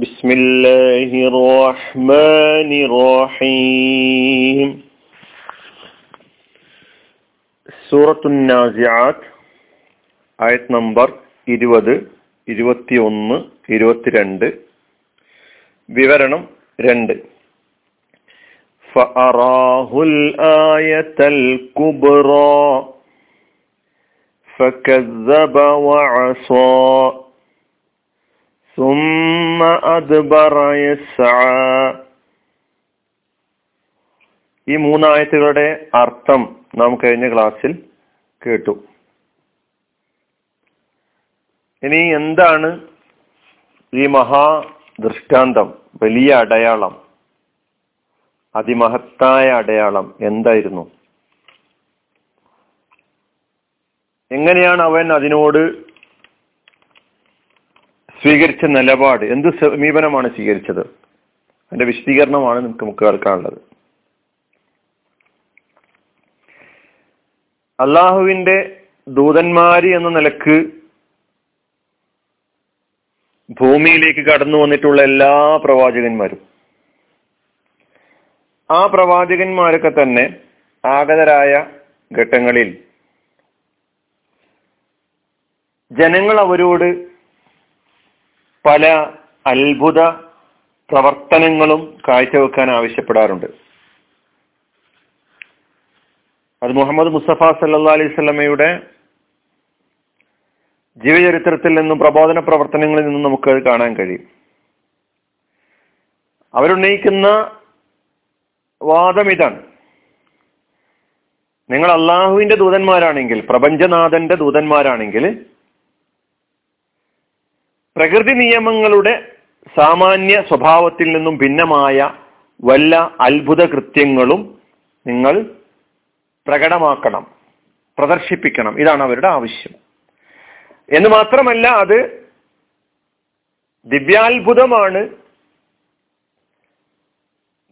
بسم الله الرحمن الرحيم സൂറത്തു നാസിയാത്ത് ആയത് നമ്പർ ഇരുപത് ഇരുപത്തിയൊന്ന് ഇരുപത്തിരണ്ട് വിവരണം രണ്ട് فأراه الآية الكبرى فكذب وعصى ثم أدبر يسعى ഈ മൂന്നായത്തുകളുടെ അർത്ഥം നാം കഴിഞ്ഞ ക്ലാസ്സിൽ കേട്ടു. ഇനി എന്താണ് ഈ മഹാ ദൃഷ്ടാന്തം? വലിയ അടയാളം. അതിമഹത്തായ അടയാളം എന്തായിരുന്നു? എങ്ങനെയാണ് അവൻ അതിനോട് സ്വീകരിച്ച നിലപാട് എന്ത് സമീപനമാണ് സ്വീകരിച്ചത്? അതിന്റെ വിശദീകരണമാണ് നമുക്ക് നമുക്ക് കേൾക്കാനുള്ളത് അള്ളാഹുവിന്റെ ദൂതന്മാര് എന്ന നിലയ്ക്ക് ഭൂമിയിലേക്ക് കടന്നു വന്നിട്ടുള്ള എല്ലാ പ്രവാചകന്മാരും. ആ പ്രവാചകന്മാരൊക്കെ തന്നെ ആഗതരായ ഘട്ടങ്ങളിൽ ജനങ്ങൾ അവരോട് പല അത്ഭുത പ്രവർത്തനങ്ങളും കാഴ്ചവെക്കാൻ ആവശ്യപ്പെടാറുണ്ട്. അത് മുഹമ്മദ് മുസ്തഫ സല്ലാ അലൈഹി സ്വലമയുടെ ജീവചരിത്രത്തിൽ നിന്നും പ്രബോധന പ്രവർത്തനങ്ങളിൽ നിന്നും നമുക്ക് കാണാൻ കഴിയും. അവരുന്നയിക്കുന്ന വാദം ഇതാണ്. നിങ്ങൾ അള്ളാഹുവിന്റെ ദൂതന്മാരാണെങ്കിൽ പ്രപഞ്ചനാഥന്റെ ദൂതന്മാരാണെങ്കിൽ പ്രകൃതി നിയമങ്ങളുടെ സാമാന്യ സ്വഭാവത്തിൽ നിന്നും ഭിന്നമായ വല്ല അത്ഭുത കൃത്യങ്ങളും നിങ്ങൾ പ്രകടമാക്കണം പ്രദർശിപ്പിക്കണം. ഇതാണ് അവരുടെ ആവശ്യം. എന്ന് മാത്രമല്ല അത് ദിവ്യാത്ഭുതമാണ്.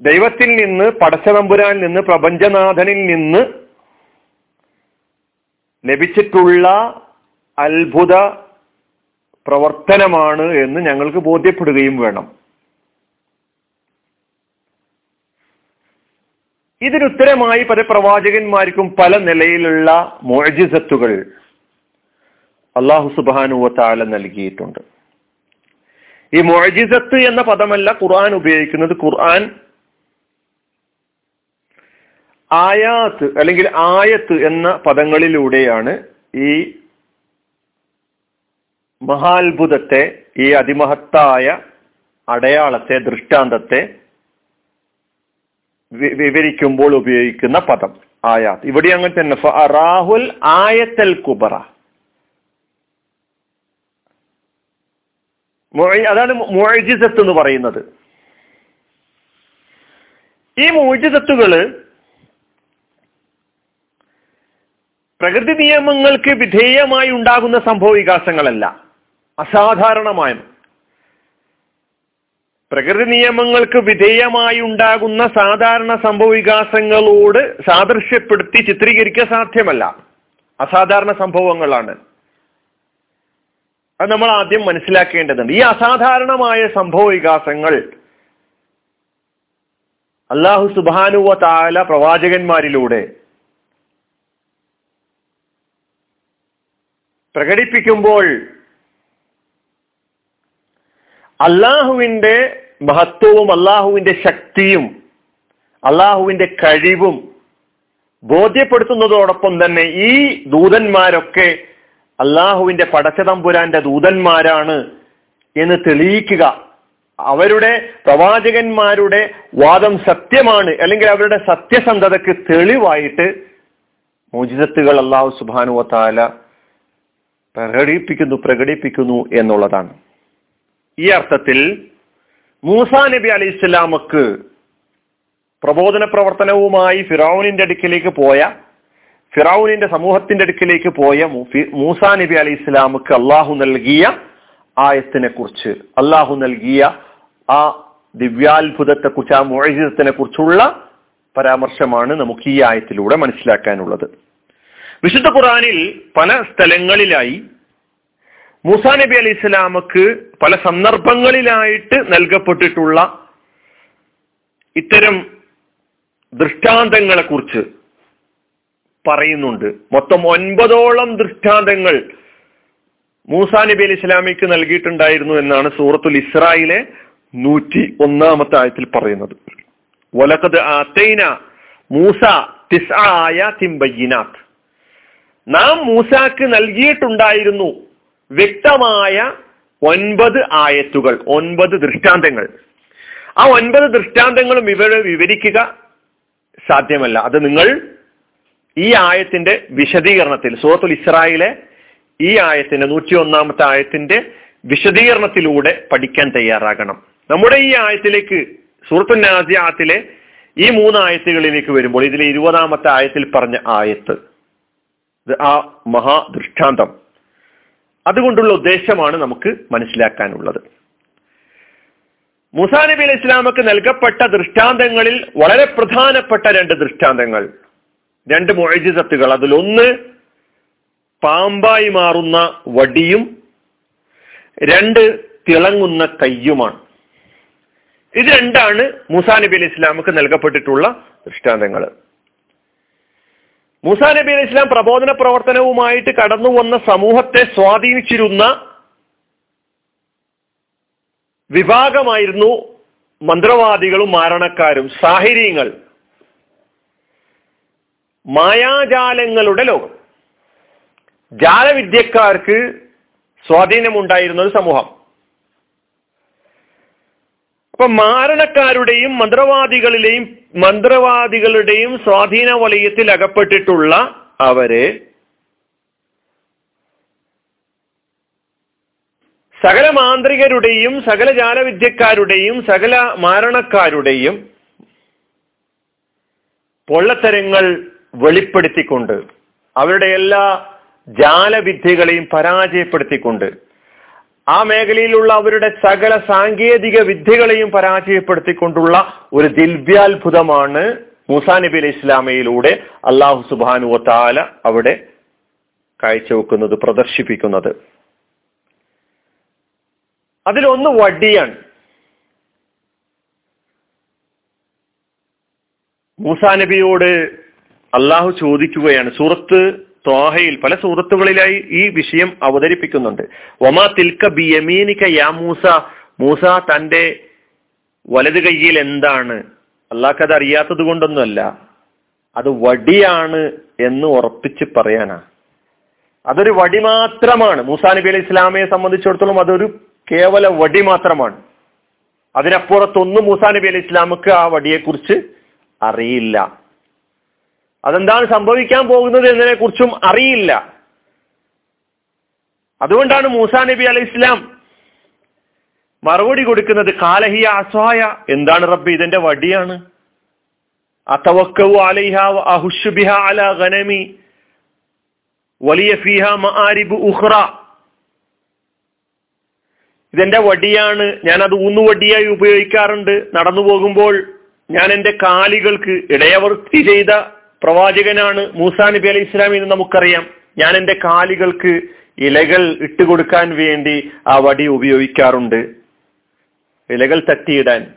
ദൈവത്തിൽ നിന്ന് പടച്ചതമ്പുരാനിൽ നിന്ന് പ്രപഞ്ചനാഥനിൽ നിന്ന് ലഭിച്ചിട്ടുള്ള അത്ഭുത പ്രവർത്തനമാണ് എന്ന് ഞങ്ങൾക്ക് ബോധ്യപ്പെടുകയും വേണം. ഇതിനുത്തരമായി പല പ്രവാചകന്മാർക്കും പല നിലയിലുള്ള മോജിസത്തുകൾ അള്ളാഹു സുബാനുവ താല നൽകിയിട്ടുണ്ട്. ഈ മോജിസത്ത് എന്ന പദമല്ല ഖുർആൻ ഉപയോഗിക്കുന്നത്. ഖുർആൻ ആയാത്ത് അല്ലെങ്കിൽ ആയത്ത് എന്ന പദങ്ങളിലൂടെയാണ് ഈ മഹാത്ഭുതത്തെ ഈ അതിമഹത്തായ അടയാളത്തെ ദൃഷ്ടാന്തത്തെ വിവരിക്കുമ്പോൾ ഉപയോഗിക്കുന്ന പദം ആയാത്ത് ഇവിടെ അങ്ങനെ തന്നെ റാഹുൽ ആയത്തൽ കുബറ. അതാണ് മുഴജിസത്ത് എന്ന് പറയുന്നത്. ഈ മുഴജിസത്തുകൾ പ്രകൃതി നിയമങ്ങൾക്ക് വിധേയമായി ഉണ്ടാകുന്ന സംഭവ വികാസങ്ങളല്ല അസാധാരണമായ പ്രകൃതി നിയമങ്ങൾക്ക് വിധേയമായി ഉണ്ടാകുന്ന സാധാരണ സംഭവ വികാസങ്ങളോട് സാദൃശ്യപ്പെടുത്തി ചിത്രീകരിക്കാൻ സാധ്യമല്ല. അസാധാരണ സംഭവങ്ങളാണ്. അത് നമ്മൾ ആദ്യം മനസ്സിലാക്കേണ്ടതുണ്ട്. ഈ അസാധാരണമായ സംഭവ വികാസങ്ങൾ അള്ളാഹു സുബാനുവ താല പ്രവാചകന്മാരിലൂടെ പ്രകടിപ്പിക്കുമ്പോൾ അള്ളാഹുവിന്റെ മഹത്വവും അള്ളാഹുവിന്റെ ശക്തിയും അള്ളാഹുവിന്റെ കഴിവും ബോധ്യപ്പെടുത്തുന്നതോടൊപ്പം തന്നെ ഈ ദൂതന്മാരൊക്കെ അള്ളാഹുവിന്റെ പടച്ചതമ്പുരാന്റെ ദൂതന്മാരാണ് എന്ന് തെളിയിക്കുക. അവരുടെ പ്രവാചകന്മാരുടെ വാദം സത്യമാണ് അല്ലെങ്കിൽ അവരുടെ സത്യസന്ധതയ്ക്ക് തെളിവായിട്ട് മോചിതത്തുകൾ അള്ളാഹു സുബാനുവത്താല പ്രകടിപ്പിക്കുന്നു പ്രകടിപ്പിക്കുന്നു എന്നുള്ളതാണ്. ഈ അർത്ഥത്തിൽ മൂസാ നബി അലി ഇസ്ലാമക്ക് പ്രബോധന പ്രവർത്തനവുമായി ഫിറൌനിന്റെ അടുക്കിലേക്ക് പോയ ഫിറൌനിന്റെ സമൂഹത്തിന്റെ അടുക്കിലേക്ക് പോയ മൂസാ നബി അലി ഇസ്ലാമക്ക് അള്ളാഹു നൽകിയ ആയത്തിനെ കുറിച്ച് അള്ളാഹു നൽകിയ ആ ദിവ്യാത്ഭുതത്തെ കുറിച്ച് ആ മോചിതത്തിനെ കുറിച്ചുള്ള പരാമർശമാണ് നമുക്ക് ഈ ആയത്തിലൂടെ മനസ്സിലാക്കാനുള്ളത്. വിശുദ്ധ ഖുറാനിൽ പല സ്ഥലങ്ങളിലായി മൂസാ നബി അലി ഇസ്ലാമക്ക് പല സന്ദർഭങ്ങളിലായിട്ട് നൽകപ്പെട്ടിട്ടുള്ള ഇത്തരം ദൃഷ്ടാന്തങ്ങളെ കുറിച്ച് പറയുന്നുണ്ട്. മൊത്തം ഒൻപതോളം ദൃഷ്ടാന്തങ്ങൾ മൂസാ നബി അലി ഇസ്ലാമിക്ക് നൽകിയിട്ടുണ്ടായിരുന്നു എന്നാണ് സൂറത്തുൽ ഇസ്രായിലെ നൂറ്റി ഒന്നാമത്തെ ആയത്തിൽ പറയുന്നത്. വലക്കത് ആത്തൈന മൂസ തിസ് ആയ തിംബയ്യനാഥ് നാം മൂസാക്ക് നൽകിയിട്ടുണ്ടായിരുന്നു വ്യക്തമായ ഒൻപത് ആയത്തുകൾ ഒൻപത് ദൃഷ്ടാന്തങ്ങൾ. ആ ഒൻപത് ദൃഷ്ടാന്തങ്ങളും ഇവരെ വിവരിക്കുക സാധ്യമല്ല. അത് നിങ്ങൾ ഈ ആയത്തിന്റെ വിശദീകരണത്തിൽ സൂറത്തുൽ ഇസ്രായിലെ ഈ ആയത്തിന്റെ നൂറ്റി ഒന്നാമത്തെ ആയത്തിന്റെ വിശദീകരണത്തിലൂടെ പഠിക്കാൻ തയ്യാറാകണം. നമ്മുടെ ഈ ആയത്തിലേക്ക് സൂറത്തു നാസിയാത്തിലെ ഈ മൂന്ന് ആയത്തുകളിലേക്ക് വരുമ്പോൾ ഇതിലെ ഇരുപതാമത്തെ ആയത്തിൽ പറഞ്ഞ ആയത്ത്. ആ മഹാ മഹാദൃഷ്ടാന്തം. അതുകൊണ്ടുള്ള ഉദ്ദേശമാണ് നമുക്ക് മനസ്സിലാക്കാനുള്ളത്. മുസാ നബി അലൈഹി ഇസ്ലാമക്ക് നൽകപ്പെട്ട ദൃഷ്ടാന്തങ്ങളിൽ വളരെ പ്രധാനപ്പെട്ട രണ്ട് ദൃഷ്ടാന്തങ്ങൾ. രണ്ട് മൊഴിജിസത്തുകൾ അതിലൊന്ന് പാമ്പായി മാറുന്ന വടിയും രണ്ട് തിളങ്ങുന്ന കയ്യുമാണ്. ഇത് രണ്ടാണ് മൂസാ നബി അലൈഹി ഇസ്ലാമക്ക് നൽകപ്പെട്ടിട്ടുള്ള ദൃഷ്ടാന്തങ്ങൾ. മൂസാ നബി അലൈഹി ഇസ്ലാം പ്രബോധന പ്രവർത്തനവുമായിട്ട് കടന്നു വന്ന സമൂഹത്തെ സ്വാധീനിച്ചിരുന്ന വിഭാഗമായിരുന്നു മന്ത്രവാദികളും മാരണക്കാരും സാഹിര്യങ്ങൾ. മായാജാലങ്ങളുടെ ലോകം. ജാലവിദ്യക്കാർക്ക് സ്വാധീനമുണ്ടായിരുന്ന ഒരു സമൂഹം. അപ്പൊ മാരണക്കാരുടെയും മന്ത്രവാദികളിലെയും മന്ത്രവാദികളുടെയും സ്വാധീന വലയത്തിൽ അകപ്പെട്ടിട്ടുള്ള അവരെ സകല മാന്ത്രികരുടെയും സകല ജാലവിദ്യക്കാരുടെയും സകല മാരണക്കാരുടെയും പൊള്ളത്തരങ്ങൾ വെളിപ്പെടുത്തിക്കൊണ്ട് അവരുടെ എല്ലാ ജാലവിദ്യകളെയും പരാജയപ്പെടുത്തിക്കൊണ്ട് ആ മേഖലയിലുള്ള അവരുടെ സകല സാങ്കേതിക വിദ്യകളെയും പരാജയപ്പെടുത്തിക്കൊണ്ടുള്ള ഒരു ദിവ്യാത്ഭുതമാണ് മൂസാ നബി അലൈഹി ഇസ്ലാമയിലൂടെ അള്ളാഹു സുബാനു താല അവിടെ കാഴ്ചവെക്കുന്നത് പ്രദർശിപ്പിക്കുന്നത്. അതിലൊന്ന് വടിയാണ്. മൂസാ നബിയോട് അള്ളാഹു ചോദിക്കുകയാണ്. സൂറത്ത് ത്വാഹയിൽ പല സുഹൃത്തുക്കളിലായി ഈ വിഷയം അവതരിപ്പിക്കുന്നുണ്ട്. ഒമാ തിൽക്ക ബിയമീനിക്ക യാ മൂസ? മൂസ തന്റെ വലത് കൈയിൽ എന്താണ്? അള്ളാഹ് അത് അറിയാത്തത് കൊണ്ടൊന്നുമല്ല. അത് വടിയാണ് എന്ന് ഉറപ്പിച്ച് പറയാനാ. അതൊരു വടി മാത്രമാണ്. മൂസാ നബി അലൈഹി ഇസ്ലാമയെ സംബന്ധിച്ചിടത്തോളം അതൊരു കേവല വടി മാത്രമാണ്. അതിനപ്പുറത്തൊന്നും മൂസാ നബി അലൈഹി ഇസ്ലാമക്ക് ആ വടിയെക്കുറിച്ച് അറിയില്ല. അതെന്താണ് സംഭവിക്കാൻ പോകുന്നത് എന്നതിനെ കുറിച്ചും അറിയില്ല. അതുകൊണ്ടാണ് മൂസാ നബി അലൈഹി ഇസ്ലാം മറുപടി കൊടുക്കുന്നത് കാലഹിയ അസ്വായ എന്താണ് റബ്ബ് ഇതിന്റെ വടിയാണ്? ഇതെന്റെ വടിയാണ്. ഞാൻ അത് ഊന്നുവടിയായി ഉപയോഗിക്കാറുണ്ട്. നടന്നു പോകുമ്പോൾ ഞാൻ എന്റെ കാലികൾക്ക് ഇടയവൃത്തി ചെയ്ത പ്രവാചകനാണ് മൂസാ നബി അലൈഹി ഇസ്ലാം എന്ന് നമുക്കറിയാം. ഞാൻ എന്റെ കാലുകൾക്ക് ഇലകൾ ഇട്ടുകൊടുക്കാൻ വേണ്ടി ആ വടി ഉപയോഗിക്കാറുണ്ട്. ഇലകൾ തട്ടിയിടാൻ.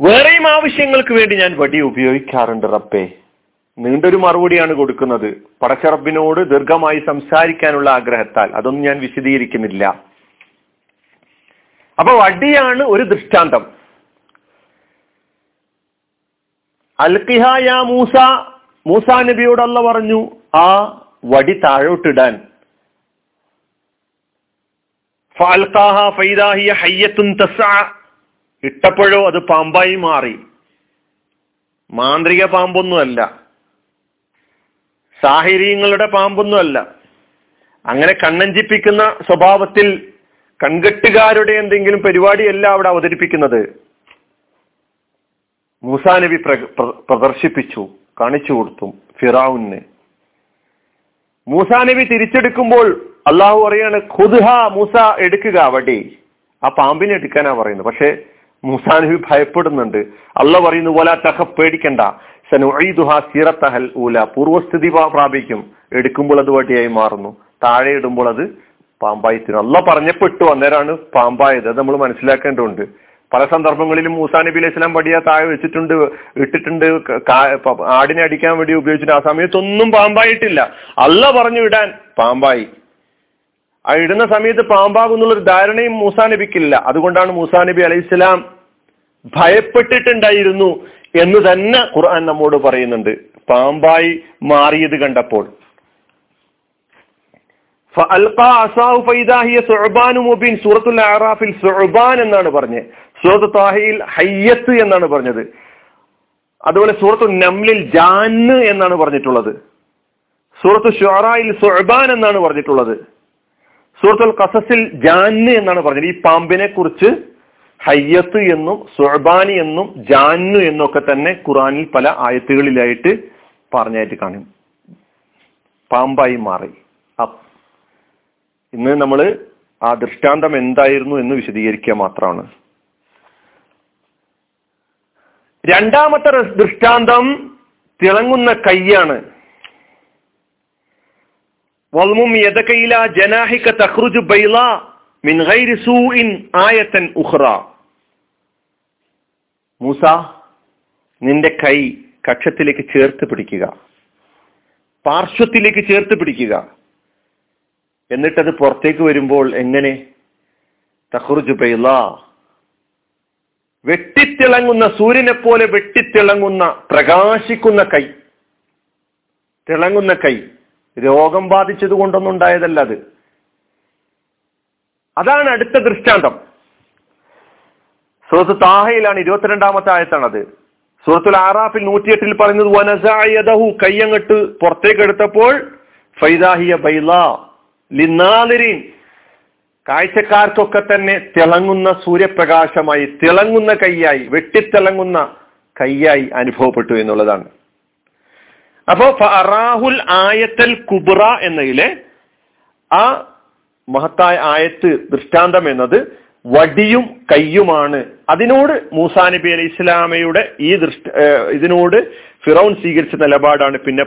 വേറെയും ആവശ്യങ്ങൾക്ക് വേണ്ടി ഞാൻ വടി ഉപയോഗിക്കാറുണ്ട് റബ്ബേ. നീണ്ടൊരു മറുപടിയാണ് കൊടുക്കുന്നത്. പടച്ചറബിനോട് ദീർഘമായി സംസാരിക്കാനുള്ള ആഗ്രഹത്താൽ. അതൊന്നും ഞാൻ വിശദീകരിക്കുന്നില്ല. അപ്പൊ വടിയാണ് ഒരു ദൃഷ്ടാന്തം. അൽക്കിഹായ മൂസ മൂസ നബിയോട് പറഞ്ഞു ആ വടി താഴോട്ടിടാൻ. ഇട്ടപ്പോഴോ അത് പാമ്പായി മാറി. മാന്ത്രിക പാമ്പൊന്നുമല്ല. സാഹിര്യങ്ങളുടെ പാമ്പൊന്നുമല്ല. അങ്ങനെ കണ്ണഞ്ചിപ്പിക്കുന്ന സ്വഭാവത്തിൽ കൺകെട്ടുകാരുടെ എന്തെങ്കിലും പരിപാടിയല്ല അവിടെ അവതരിപ്പിക്കുന്നത്. മൂസാ നബി പ്രദർശിപ്പിച്ചു. കാണിച്ചു കൊടുത്തു ഫിറാവുന്. മൂസാ നബി തിരിച്ചെടുക്കുമ്പോൾ അള്ളാഹു പറയാണ് ഖുദ്ഹ മൂസ എടുക്കുക വടി ആ പാമ്പിനെ എടുക്കാനാ പറയുന്നത്. പക്ഷെ മൂസാ നബി ഭയപ്പെടുന്നുണ്ട്. അള്ള പറയുന്നു പോലെ തഹ പേടിക്കണ്ട. സനുഹ ഊല. പൂർവസ്ഥിതി പ്രാപിക്കും. എടുക്കുമ്പോൾ അത് വടിയായി മാറുന്നു. താഴെ ഇടുമ്പോൾ അത് പാമ്പായി തീരും. അള്ള പറഞ്ഞപ്പെട്ടു അന്നേരമാണ് പാമ്പായത്. അത് നമ്മൾ മനസ്സിലാക്കേണ്ടതുണ്ട്. പല സന്ദർഭങ്ങളിലും മൂസാ നബി അലൈഹി സ്വലാം വടിയ താഴെ വെച്ചിട്ടുണ്ട് ഇട്ടിട്ടുണ്ട് ആടിനെ അടിക്കാൻ വേണ്ടി ഉപയോഗിച്ചിട്ട് ആ സമയത്തൊന്നും പാമ്പായിട്ടില്ല. അല്ല പറഞ്ഞു ഇടാൻ പാമ്പായി. ആ ഇടുന്ന സമയത്ത് പാമ്പാകുന്നുള്ളൊരു ധാരണയും മൂസാ നബിക്കില്ല. അതുകൊണ്ടാണ് മൂസാ നബി അലൈഹി സ്വലാം ഭയപ്പെട്ടിട്ടുണ്ടായിരുന്നു എന്ന് തന്നെ ഖുർആൻ നമ്മോട് പറയുന്നുണ്ട്. പാമ്പായി മാറിയത് കണ്ടപ്പോൾ. സൂറത്തുൽ ആറാഫിൽ എന്നാണ് പറഞ്ഞത് സൂറത്ത് താഹിയിൽ ഹയ്യത്ത് എന്നാണ് പറഞ്ഞത്. അതുപോലെ സൂറത്തു നംലിൽ ജാന്ന് എന്നാണ് പറഞ്ഞിട്ടുള്ളത്. സൂറത്തു ഷുറായിൽ സുഅബാൻ എന്നാണ് പറഞ്ഞിട്ടുള്ളത്. സൂറത്തുൽ കസസിൽ ജാന്ന് എന്നാണ് പറഞ്ഞത്. ഈ പാമ്പിനെ കുറിച്ച് ഹയ്യത്ത് എന്നും സുഅബാനി എന്നും ജാന്നു എന്നൊക്കെ തന്നെ ഖുറാനിൽ പല ആയത്തുകളിലായിട്ട് പറഞ്ഞായിട്ട് കാണും. പാമ്പായി മാറി. ഇന്ന് നമ്മൾ ആ ദൃഷ്ടാന്തം എന്തായിരുന്നു എന്ന് വിശദീകരിക്കുക മാത്രമാണ്. രണ്ടാമത്തെ ദൃഷ്ടാന്തം തിളങ്ങുന്ന കൈയാണ്. വൽമും യദകയില ജനാഹിക തഖ്റുജു ബൈള മിൻ ഗൈരി സൂഇൻ ആയത്തൻ ഉഖ്റ. മൂസ നിന്റെ കൈ കക്ഷത്തിലേക്ക് ചേർത്ത് പിടിക്കുക. പാർശ്വത്തിലേക്ക് ചേർത്ത് പിടിക്കുക. എന്നിട്ടത് പുറത്തേക്ക് വരുമ്പോൾ എങ്ങനെ? തഹ്റുജു ബൈള വെട്ടിത്തിളങ്ങുന്ന സൂര്യനെ പോലെ വെട്ടിത്തിളങ്ങുന്ന പ്രകാശിക്കുന്ന കൈ. തിളങ്ങുന്ന കൈ. രോഗം ബാധിച്ചത് കൊണ്ടൊന്നും ഉണ്ടായതല്ല അത്. അതാണ് അടുത്ത ദൃഷ്ടാന്തം. സുഹൃത്ത് താഹയിലാണ് ഇരുപത്തിരണ്ടാമത്തെ ആയത്താണത്. സുഹൃത്തുൽ ആറാഫിൽ നൂറ്റിയെട്ടിൽ പറയുന്നത് വനസായതഹു കയ്യങ്ങട്ട് പുറത്തേക്ക് എടുത്തപ്പോൾ ഫൈദാഹിയ ബൈല. ലിന്നാതിരീൻ കാഴ്ചക്കാർക്കൊക്കെ തന്നെ തിളങ്ങുന്ന സൂര്യപ്രകാശമായി തിളങ്ങുന്ന കൈയായി വെട്ടിത്തിളങ്ങുന്ന കൈയായി അനുഭവപ്പെട്ടു എന്നുള്ളതാണ്. അപ്പോ ഫറാഹുൽ ആയത്തൽ കുബ്ര എന്നതിലെ ആ മഹത്തായ ആയത്ത് ദൃഷ്ടാന്തം എന്നത് വടിയും കയ്യുമാണ് അതിനോട് മൂസാ നബി അലൈഹി ഇസ്ലാമയുടെ ഈ ദൃഷ്ട ഇതിനോട് ഫിറൌൻ സ്വീകരിച്ച നിലപാടാണ്. പിന്നെ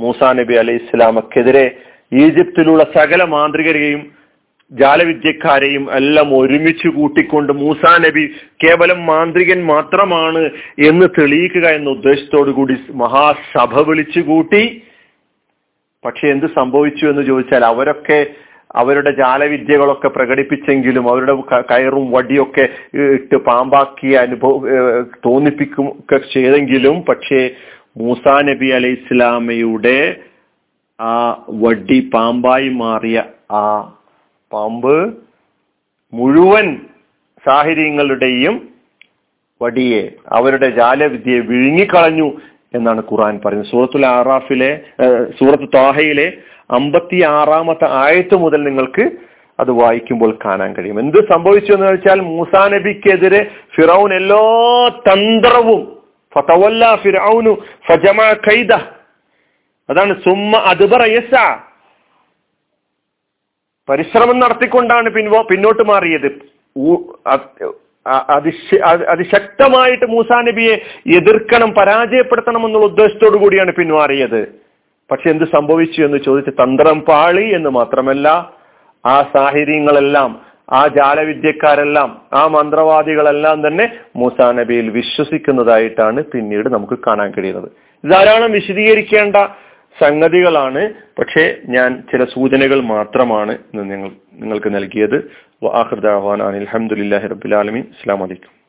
മൂസാ നബി അലൈഹി ഇസ്ലാമക്കെതിരെ ഈജിപ്തിലുള്ള സകല മാന്ത്രികരെയും ജാലവിദ്യക്കാരെയും എല്ലാം ഒരുമിച്ച് കൂട്ടിക്കൊണ്ട് മൂസാ നബി കേവലം മാന്ത്രികൻ മാത്രമാണ് എന്ന് തെളിയിക്കുക എന്ന ഉദ്ദേശത്തോടു കൂടി മഹാസഭ വിളിച്ചു കൂട്ടി പക്ഷെ എന്ത് സംഭവിച്ചു എന്ന് ചോദിച്ചാൽ അവരൊക്കെ അവരുടെ ജാലവിദ്യകളൊക്കെ പ്രകടിപ്പിച്ചെങ്കിലും അവരുടെ കയറും വടിയൊക്കെ ഇട്ട് പാമ്പാക്കി അനുഭവ തോന്നിപ്പിക്കും ഒക്കെ ചെയ്തെങ്കിലും പക്ഷേ മൂസാ നബി അലൈഹി ഇസ്ലാമയുടെ ആ വടി പാമ്പായി മാറിയ ആ പാമ്പ് മുഴുവൻ സാഹചര്യങ്ങളുടെയും വടിയെ അവരുടെ ജാലവിദ്യയെ വിഴുങ്ങിക്കളഞ്ഞു എന്നാണ് ഖുറാൻ പറയുന്നത്. സൂറത്തുൽ ആറാഫിലെ സൂറത്ത് താഹയിലെ അമ്പത്തി ആറാമത്തെ ആയത്ത് മുതൽ നിങ്ങൾക്ക് അത് വായിക്കുമ്പോൾ കാണാൻ കഴിയും. എന്ത് സംഭവിച്ചു എന്ന് വെച്ചാൽ മൂസാ നബിക്കെതിരെ ഫിറൌൻ എല്ലാ തന്ത്രവും ഫതവല്ല ഫിറൌനു ഫജമ ഖൈദ അതാണ് അതുബറ യസ പരിശ്രമം നടത്തിക്കൊണ്ടാണ് പിൻവോ പിന്നോട്ട് മാറിയത്. അതിശക്തമായിട്ട് മൂസാ നബിയെ എതിർക്കണം പരാജയപ്പെടുത്തണം എന്നുള്ള ഉദ്ദേശത്തോടു കൂടിയാണ് പിന്മാറിയത് പക്ഷെ എന്ത് സംഭവിച്ചു എന്ന് ചോദിച്ച് തന്ത്രം പാളി എന്ന് മാത്രമല്ല ആ സാഹചര്യങ്ങളെല്ലാം ആ ജാലവിദ്യക്കാരെല്ലാം ആ മന്ത്രവാദികളെല്ലാം തന്നെ മൂസാ നബിയിൽ വിശ്വസിക്കുന്നതായിട്ടാണ് പിന്നീട് നമുക്ക് കാണാൻ കഴിയുന്നത്. ധാരാളം വിശദീകരിക്കേണ്ട സംഗതികളാണ് പക്ഷേ ഞാൻ ചില സൂചനകൾ മാത്രമാണ് നിങ്ങൾ നിങ്ങൾക്ക് നൽകിയത്. വാഹൃദാൻ അലഹമുല്ലാഹി റബുലാലമി അസ്സാം വലൈക്കും